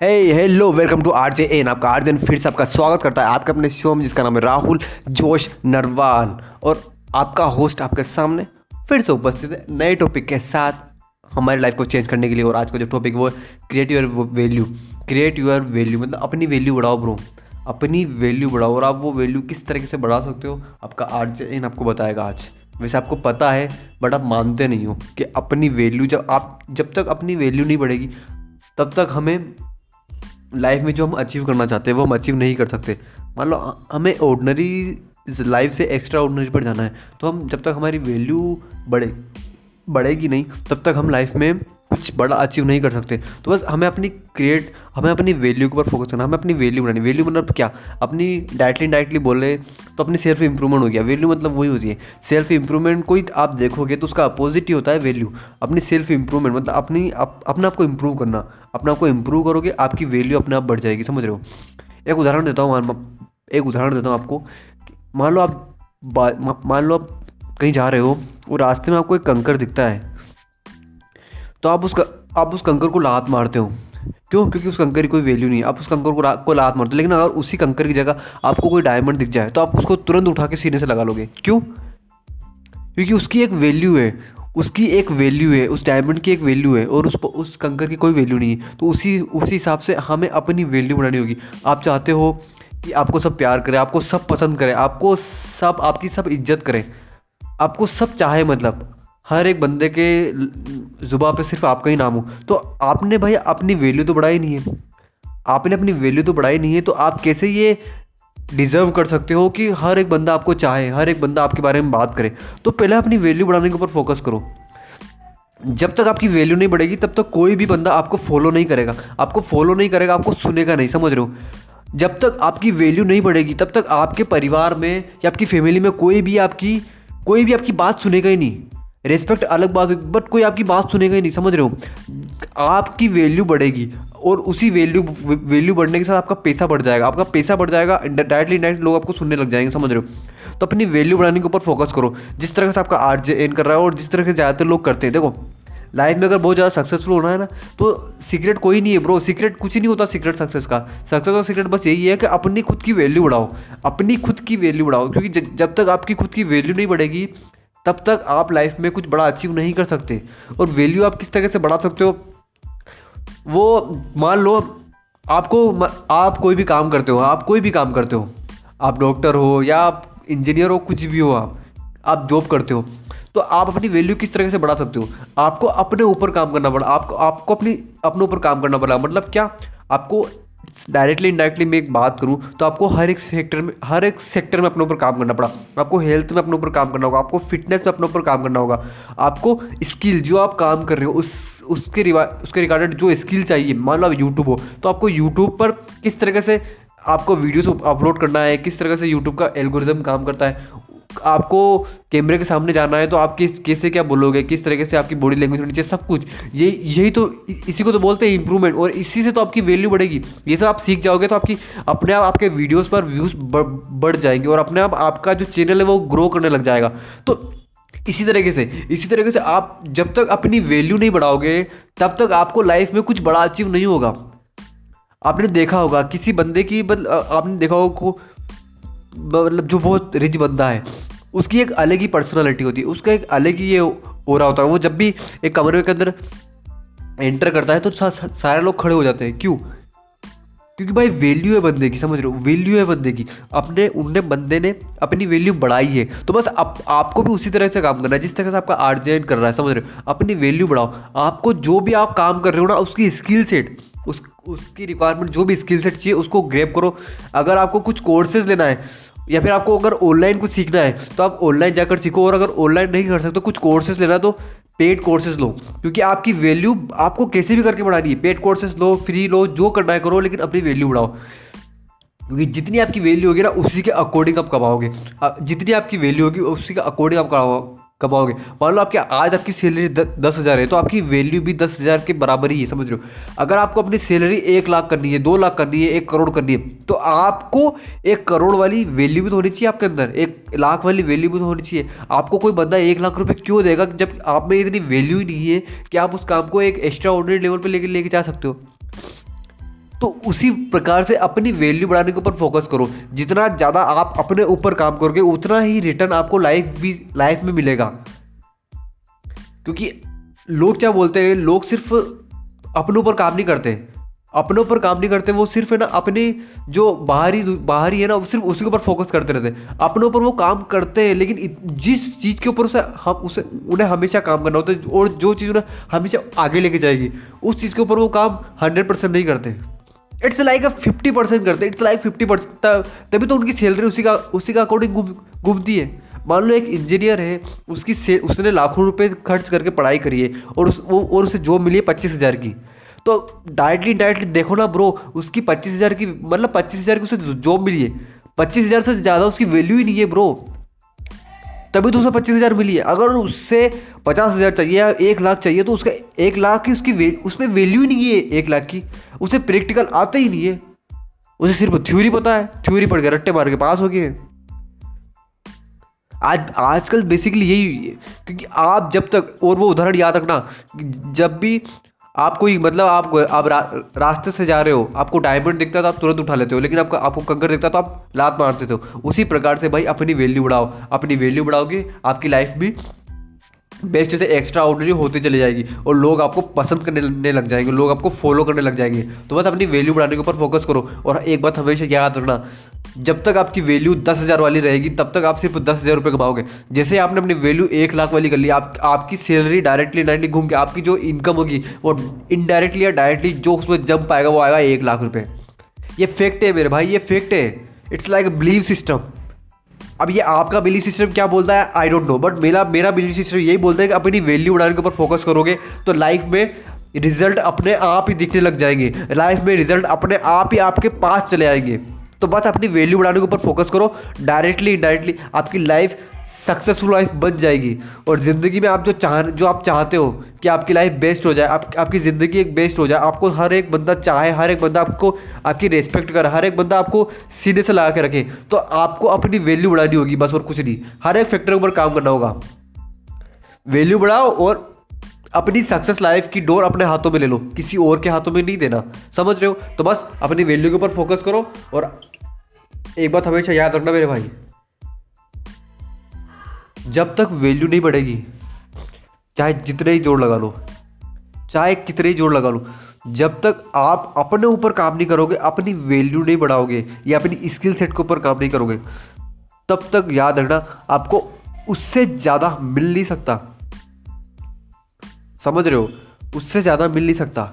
Hey hello welcome to R J N आपका R J N फिर से आपका स्वागत करता है आपके अपने शो में, जिसका नाम है राहुल जोश नरवाल। और आपका होस्ट आपके सामने फिर से उपस्थित है नए टॉपिक के साथ हमारी लाइफ को चेंज करने के लिए। और आज का जो टॉपिक वो create your value create your value मतलब अपनी वैल्यू बढ़ाओ ब्रो अपनी वैल्यू बढ़ाओ। और आप वो वैल्यू किस तरीके से बढ़ा सकते हो, आपका आर जे एन आपको बताएगा आज। वैसे आपको पता है बट आप मानते नहीं हो कि अपनी वैल्यू जब आप, जब तक अपनी वैल्यू नहीं बढ़ेगी, तब तक हमें लाइफ में जो हम अचीव करना चाहते हैं, वो हम अचीव नहीं कर सकते। मान लो, हमें ऑर्डनरी लाइफ से एक्स्ट्रा ऑर्डनरी पर जाना है तो हम जब तक हमारी वैल्यू बढ़े, बढ़ेगी नहीं, तब तक हम लाइफ में कुछ बड़ा अचीव नहीं कर सकते। तो बस हमें अपनी क्रिएट हमें अपनी वैल्यू के ऊपर फोकस करना हमें अपनी वैल्यू बनानी। वैल्यू मतलब क्या? अपनी डायरेक्टली डायरेक्टली बोले तो अपनी सेल्फ इंप्रूवमेंट हो गया। वैल्यू मतलब वही होती है। सेल्फ इंप्रूवमेंट कोई आप देखोगे तो उसका अपोजिट ही होता है वैल्यू अपनी सेल्फ इंप्रूवमेंट मतलब अपनी अप, अपने आप को इम्प्रूव करना। अपने आप को इम्प्रूव करोगे आपकी वैल्यू अपने आप बढ़ जाएगी। समझ रहे हो? एक उदाहरण देता हूँ एक उदाहरण देता हूँ आपको। मान लो आप मान लो आप कहीं जा रहे हो और रास्ते में आपको एक कंकर दिखता है। तो आप उस आप उस कंकर को लात मारते हो। क्यों? क्योंकि उस कंकर की कोई वैल्यू नहीं है। आप उस कंकर को को लात मारते हो। लेकिन अगर उसी कंकर की जगह आपको कोई डायमंड दिख जाए तो आप उसको तुरंत उठा के सीने से लगा लोगे। क्यों? क्योंकि उसकी एक वैल्यू है। उसकी एक वैल्यू है। उस डायमंड की एक वैल्यू है। और उस उस कंकर की कोई वैल्यू नहीं है। तो उसी उसी हिसाब से हमें अपनी वैल्यू बनानी होगी। आप चाहते हो कि आपको सब प्यार करें, आपको सब पसंद करें, आपको सब, आपकी सब इज़्ज़त करें। आपको सब चाहे मतलब। हर एक बंदे के ज़ुबा पे सिर्फ़ आपका ही नाम हो। तो आपने भाई अपनी वैल्यू तो बढ़ाई नहीं है। आपने अपनी वैल्यू तो बढ़ाई नहीं है तो आप कैसे ये डिज़र्व कर सकते हो कि हर एक बंदा आपको चाहे, हर एक बंदा आपके बारे में बात करे? तो पहले अपनी वैल्यू बढ़ाने के ऊपर फोकस करो। जब तक आपकी वैल्यू नहीं बढ़ेगी, तब तक कोई भी बंदा आपको फॉलो नहीं करेगा। आपको फॉलो नहीं करेगा, आपको सुनेगा नहीं, समझ रहे हो? जब तक आपकी वैल्यू नहीं बढ़ेगी, तब तक आपके परिवार में या आपकी फैमिली में कोई भी आपकी, कोई भी आपकी बात सुनेगा ही नहीं। रेस्पेक्ट अलग बात होगी बट कोई आपकी बात सुनेगा ही नहीं, समझ रहे हो? आपकी वैल्यू बढ़ेगी, और उसी वैल्यू वैल्यू बढ़ने के साथ आपका पैसा बढ़ जाएगा। आपका पैसा बढ़ जाएगा डायरेक्टली डायरेक्ट लोग आपको सुनने लग जाएँगे, समझ रहे हो? तो अपनी वैल्यू बढ़ाने के ऊपर फोकस करो। जिस तरह से आपका आर्ट एन कर रहा है, और जिस तरह से ज़्यादातर लोग करते हैं, देखो लाइफ में अगर बहुत ज़्यादा सक्सेसफुल होना है ना तो सीक्रेट कोई नहीं है ब्रो सीक्रेट कुछ ही नहीं होता सीक्रेट सक्सेस का। सक्सेस का सीक्रेट बस यही है कि अपनी खुद की वैल्यू बढ़ाओ। अपनी खुद की वैल्यू बढ़ाओ, क्योंकि जब तक आपकी खुद की वैल्यू नहीं बढ़ेगी तब तक आप लाइफ में कुछ बड़ा अचीव नहीं कर सकते। और वैल्यू आप किस तरह से बढ़ा सकते हो, वो मान लो, आपको आप कोई भी काम करते हो, आप कोई भी काम करते हो, आप डॉक्टर हो या आप इंजीनियर हो, कुछ भी हो आप आप जॉब करते हो तो आप अपनी वैल्यू किस तरह से बढ़ा सकते हो? आपको अपने ऊपर काम करना पड़ा, आपको आपको अपनी, अपने ऊपर काम करना पड़ा मतलब क्या? आपको डायरेक्टली इनडायरेक्टली मैं एक बात करूँ तो आपको हर एक सेक्टर में हर एक सेक्टर में अपने ऊपर काम करना पड़ा। आपको हेल्थ में अपने ऊपर काम करना होगा, आपको फिटनेस में अपने ऊपर काम करना होगा। आपको स्किल जो आप काम कर रहे हो, उस उसके रिवा उसके रिगार्डेड जो स्किल चाहिए, मान लो आप यूट्यूब हो तो आपको यूट्यूब पर किस तरीके से आपको वीडियोस अपलोड करना है, किस तरह से यूट्यूब का एल्गोरिज्म काम करता है आपको कैमरे के सामने जाना है तो आप किस, कैसे क्या बोलोगे, किस तरीके से आपकी बॉडी लैंग्वेज होनी चाहिए, सब कुछ। ये, यही तो इसी को तो बोलते हैं इंप्रूवमेंट और इसी से तो आपकी वैल्यू बढ़ेगी। ये सब आप सीख जाओगे तो आपकी, अपने आप आपके वीडियोस पर व्यूज़ बढ़ जाएँगे और अपने आप, आपका जो चैनल है वो ग्रो करने लग जाएगा। तो इसी तरीके से, इसी तरीके से आप जब तक अपनी वैल्यू नहीं बढ़ाओगे, तब तक आपको लाइफ में कुछ बड़ा अचीव नहीं होगा। आपने देखा होगा, किसी बंदे की आपने देखा होगा मतलब जो बहुत रिच बंदा है उसकी एक अलग ही पर्सनालिटी होती है उसका एक अलग ही ये हो रहा होता है। वो जब भी एक कमरे के अंदर एंटर करता है तो सा, सा, सारे लोग खड़े हो जाते हैं। क्यों? क्योंकि भाई वैल्यू है बंदे की समझ रहे हो? वैल्यू है बंदे की। अपने उनने बंदे ने अपनी वैल्यू बढ़ाई है। तो बस आप आपको भी उसी तरह से काम करना है जिस तरह से आपका आर्जेन कर रहा है समझ रहे हो? अपनी वैल्यू बढ़ाओ। आपको जो भी आप काम कर रहे हो ना उसकी स्किल सेट उस, उसकी रिक्वायरमेंट जो भी स्किल सेट चाहिए, उसको ग्रेप करो। अगर आपको कुछ कोर्सेज लेना है, या फिर आपको अगर ऑनलाइन कुछ सीखना है तो आप ऑनलाइन जाकर सीखो। और अगर ऑनलाइन नहीं कर सकते तो कुछ कोर्सेज लेना तो पेड कोर्सेज लो। क्योंकि आपकी वैल्यू आपको कैसे भी करके बढ़ानी है। पेड कोर्सेज लो फ्री लो, जो करना है करो, लेकिन अपनी वैल्यू बढ़ाओ। क्योंकि जितनी आपकी वैल्यू होगी ना, उसी के अकॉर्डिंग आप कमाओगे। जितनी आपकी वैल्यू होगी, उसी के अकॉर्डिंग आप कमाओगे मान लो आपकी आज आपकी सैलरी दस हज़ार है तो आपकी वैल्यू भी दस हज़ार के बराबर ही है, समझ रहे हो? अगर आपको अपनी सैलरी एक लाख करनी है, दो लाख करनी है, एक करोड़ करनी है तो आपको एक करोड़ वाली वैल्यू भी तो होनी चाहिए आपके अंदर, एक लाख वाली वैल्यू भी तो होनी चाहिए। आपको कोई बंदा एक लाख रुपये क्यों देगा जब आप में इतनी वैल्यू ही नहीं है कि आप उस काम को एक एक्स्ट्रा ऑर्डिनरी लेवल पर लेके लेके जा सकते हो? तो उसी प्रकार से अपनी वैल्यू बढ़ाने के ऊपर फोकस करो। जितना ज़्यादा आप अपने ऊपर काम करोगे, उतना ही रिटर्न आपको लाइफ भी लाइफ में मिलेगा। क्योंकि लोग क्या बोलते हैं, लोग सिर्फ़ अपने ऊपर काम नहीं करते। अपने ऊपर काम नहीं करते, वो सिर्फ़ है ना अपनी जो बाहरी बाहरी है ना, वो सिर्फ़ उसी के ऊपर फोकस करते रहते हैं। अपने ऊपर वो काम करते हैं, लेकिन जिस चीज़ के ऊपर उसे हम, उसे, उन्हें हमेशा काम करना होता है, और जो चीज़ उन्हें हमेशा आगे लेके जाएगी, उस चीज़ के ऊपर वो काम हंड्रेड परसेंट नहीं करते। इट्स लाइक फिफ्टी परसेंट करते इट्स लाइक फिफ्टी परसेंट तभी तो उनकी सैलरी उसी का उसी का अकॉर्डिंग घूमती है। मान लो एक इंजीनियर है, उसकी से उसने लाखों रुपए खर्च करके पढ़ाई करी है, और उस, वो, और उसे जॉब मिली है पच्चीस हज़ार की। तो डायरेक्टली डायरेक्टली देखो ना ब्रो उसकी पच्चीस हज़ार की मतलब पच्चीस हज़ार की उसे जॉब मिली है। पच्चीस हज़ार से ज़्यादा उसकी वैल्यू ही नहीं है ब्रो तभी तो उसे पच्चीस हज़ार मिली है। अगर उससे पचास हज़ार चाहिए या एक लाख चाहिए तो उसका एक लाख की उसकी उसमें वैल्यू ही नहीं है एक लाख की। उसे प्रैक्टिकल आते ही नहीं है। उसे सिर्फ़ थ्योरी पता है। थ्योरी पढ़ के, रट्टे मार के पास हो गए आज, आजकल बेसिकली यही है। क्योंकि आप जब तक, और वो उदाहरण याद रखना, जब भी आप कोई मतलब आप आप रा, रास्ते से जा रहे हो आपको डायमंड दिखता है तो आप तुरंत उठा लेते हो लेकिन आपको आपको कंकर दिखता है तो आप लात मारते हो। उसी प्रकार से भाई अपनी वैल्यू बढ़ाओ अपनी वैल्यू बढ़ाओगे आपकी लाइफ भी बेस्ट से एक्स्ट्रा ऑर्डनरी होती चली जाएगी और लोग आपको पसंद करने लग जाएँगे, लोग आपको फॉलो करने लग जाएँगे। तो बस अपनी वैल्यू बढ़ाने के ऊपर फोकस करो और एक बात हमेशा याद रखना, जब तक आपकी वैल्यू दस हज़ार वाली रहेगी, तब तक आप सिर्फ़ दस हज़ार रुपये कमाओगे। जैसे आपने अपनी वैल्यू एक लाख वाली कर ली, आप, आपकी सैलरी डायरेक्टली डायरेक्टली घूम के, आपकी जो इनकम होगी, वो इनडायरेक्टली या डायरेक्टली जो उसमें जंप आएगा, वो आएगा एक लाख रुपये ये फैक्ट है मेरे भाई, ये फैक्ट है। It's like a believe system अब ये आपका बिली सिस्टम क्या बोलता है? आई डोंट नो बट मेरा मेरा बिली सिस्टम यही बोलता है कि अपनी वैल्यू बढ़ाने के ऊपर फोकस करोगे तो लाइफ में रिज़ल्ट अपने आप ही दिखने लग जाएँगे। लाइफ में रिज़ल्ट अपने आप ही आपके पास चले आएँगे। तो बस अपनी वैल्यू बढ़ाने के ऊपर फोकस करो। डायरेक्टली इनडायरेक्टली आपकी लाइफ सक्सेसफुल लाइफ बन जाएगी। और ज़िंदगी में आप जो चाह, जो आप चाहते हो कि आपकी लाइफ बेस्ट हो जाए, आप, आपकी ज़िंदगी एक बेस्ट हो जाए, आपको हर एक बंदा चाहे, हर एक बंदा आपको, आपकी रेस्पेक्ट करे, हर एक बंदा आपको सीने से लगा के रखे तो आपको अपनी वैल्यू बढ़ानी होगी, बस और कुछ नहीं। हर एक फैक्टर ऊपर काम करना होगा। वैल्यू बढ़ाओ और अपनी सक्सेस लाइफ की डोर अपने हाथों में ले लो। किसी और के हाथों में नहीं देना। समझ रहे हो? तो बस अपनी वैल्यू के ऊपर फोकस करो और एक बात हमेशा याद रखना मेरे भाई। जब तक वैल्यू नहीं बढ़ेगी, चाहे जितने ही ज़ोर लगा लो, चाहे कितने ही ज़ोर लगा लो, जब तक आप अपने ऊपर काम नहीं करोगे, अपनी वैल्यू नहीं बढ़ाओगे या अपनी स्किल सेट के ऊपर काम नहीं करोगे, तब तक याद रखना, आपको उससे ज़्यादा मिल नहीं सकता। समझ रहे हो? उससे ज़्यादा मिल नहीं सकता।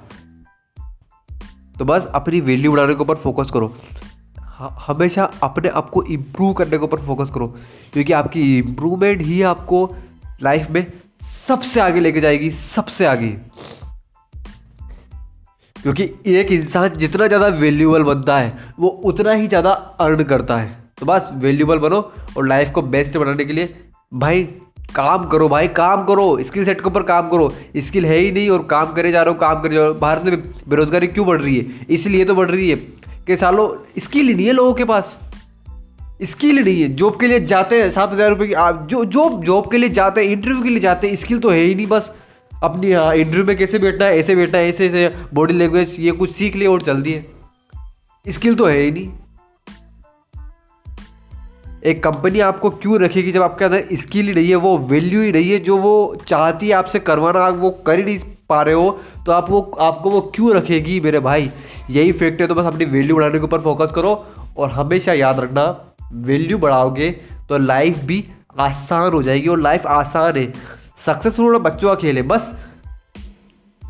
तो बस अपनी वैल्यू बढ़ाने के ऊपर फोकस करो। हमेशा अपने आप को इम्प्रूव करने के ऊपर फोकस करो। क्योंकि आपकी इम्प्रूवमेंट ही आपको लाइफ में सबसे आगे लेके जाएगी, सबसे आगे। क्योंकि एक इंसान जितना ज़्यादा वैल्यूबल बनता है, वो उतना ही ज़्यादा अर्न करता है। तो बस वैल्यूबल बनो और लाइफ को बेस्ट बनाने के लिए भाई काम करो, भाई काम करो स्किल सेट के ऊपर काम करो। स्किल है ही नहीं और काम करे जा रहे हो, काम करे जा रहे हो। भारत में बेरोजगारी क्यों बढ़ रही है? इसलिए तो बढ़ रही है। कि सालों स्किल नहीं है लोगों के पास। स्किल नहीं है। जॉब के लिए जाते हैं, सात हज़ार रुपये की, आप जो जॉब जॉब के लिए जाते हैं, इंटरव्यू के लिए जाते हैं, स्किल तो है ही नहीं बस। अपनी हाँ इंटरव्यू में कैसे बैठना है, ऐसे बैठना है, ऐसे ऐसे, बॉडी लैंग्वेज, ये कुछ सीख लिए और चल दिए स्किल तो है ही नहीं। एक कंपनी आपको क्यों रखेगी जब आपके अंदर स्किल ही नहीं है, वो वैल्यू ही नहीं है, जो वो चाहती है आपसे करवाना वो कर ही नहीं पा रहे हो। तो आप वो, आपको वो क्यों रखेगी मेरे भाई? यही फैक्ट है तो बस अपनी वैल्यू बढ़ाने के ऊपर फोकस करो और हमेशा याद रखना वैल्यू बढ़ाओगे तो लाइफ भी आसान हो जाएगी और लाइफ आसान है सक्सेसफुल होना बच्चों का खेल है, बस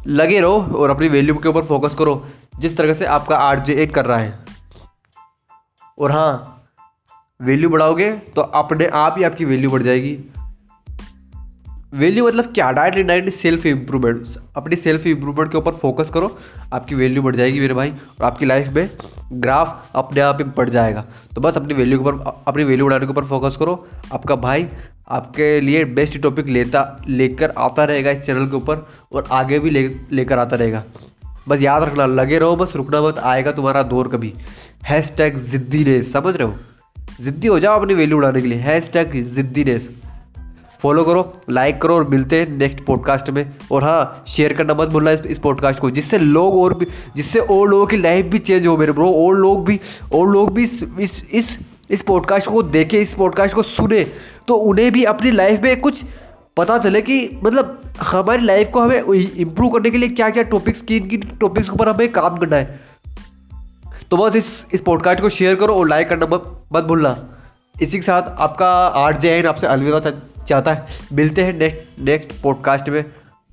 लगे रहो और अपनी वैल्यू के ऊपर फोकस करो, जिस तरह से आपका आर जे कर रहा है। और हाँ वैल्यू बढ़ाओगे तो अपने आप ही आपकी वैल्यू बढ़ जाएगी। वैल्यू मतलब क्या? डायरेक्टली डायरेक्टली सेल्फ इम्प्रूवमेंट अपनी सेल्फ इम्प्रूवमेंट के ऊपर फोकस करो, आपकी वैल्यू बढ़ जाएगी मेरे भाई, और आपकी लाइफ में ग्राफ अपने आप ही बढ़ जाएगा। तो बस अपनी वैल्यू के ऊपर, अपनी वैल्यू बढ़ाने के ऊपर फोकस करो। आपका भाई आपके लिए बेस्ट टॉपिक लेता, लेकर आता रहेगा इस चैनल के ऊपर, और आगे भी ले, लेकर आता रहेगा। बस याद रखना, लगे रहो बस, रुकना मत, आएगा तुम्हारा दौर कभी। हैश टैग जिद्दी ने समझ रहे हो? जिद्दी हो जाओ अपनी वैल्यू बढ़ाने के लिए। हैश टैग जिद्दीनेस फॉलो करो लाइक करो और मिलते हैं नेक्स्ट पॉडकास्ट में। और हाँ शेयर करना मत भूलना इस, इस पॉडकास्ट को जिससे लोग और भी जिससे और लोगों की लाइफ भी चेंज हो मेरे ब्रो और लोग भी और लोग भी इस इस इस, इस पॉडकास्ट को देखें इस पॉडकास्ट को सुने तो उन्हें भी अपनी लाइफ में कुछ पता चले कि मतलब हमारी लाइफ को हमें इम्प्रूव करने के लिए क्या क्या टॉपिक्स किन किन टॉपिक्स के ऊपर हमें काम करना है। तो बस इस इस पॉडकास्ट को शेयर करो और लाइक करना मत भूलना। इसी के साथ आपका आर जे एन आपसे अलविदा चाहता है। मिलते हैं नेक्स्ट नेक्स्ट पॉडकास्ट में।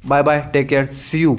Bye bye take care see you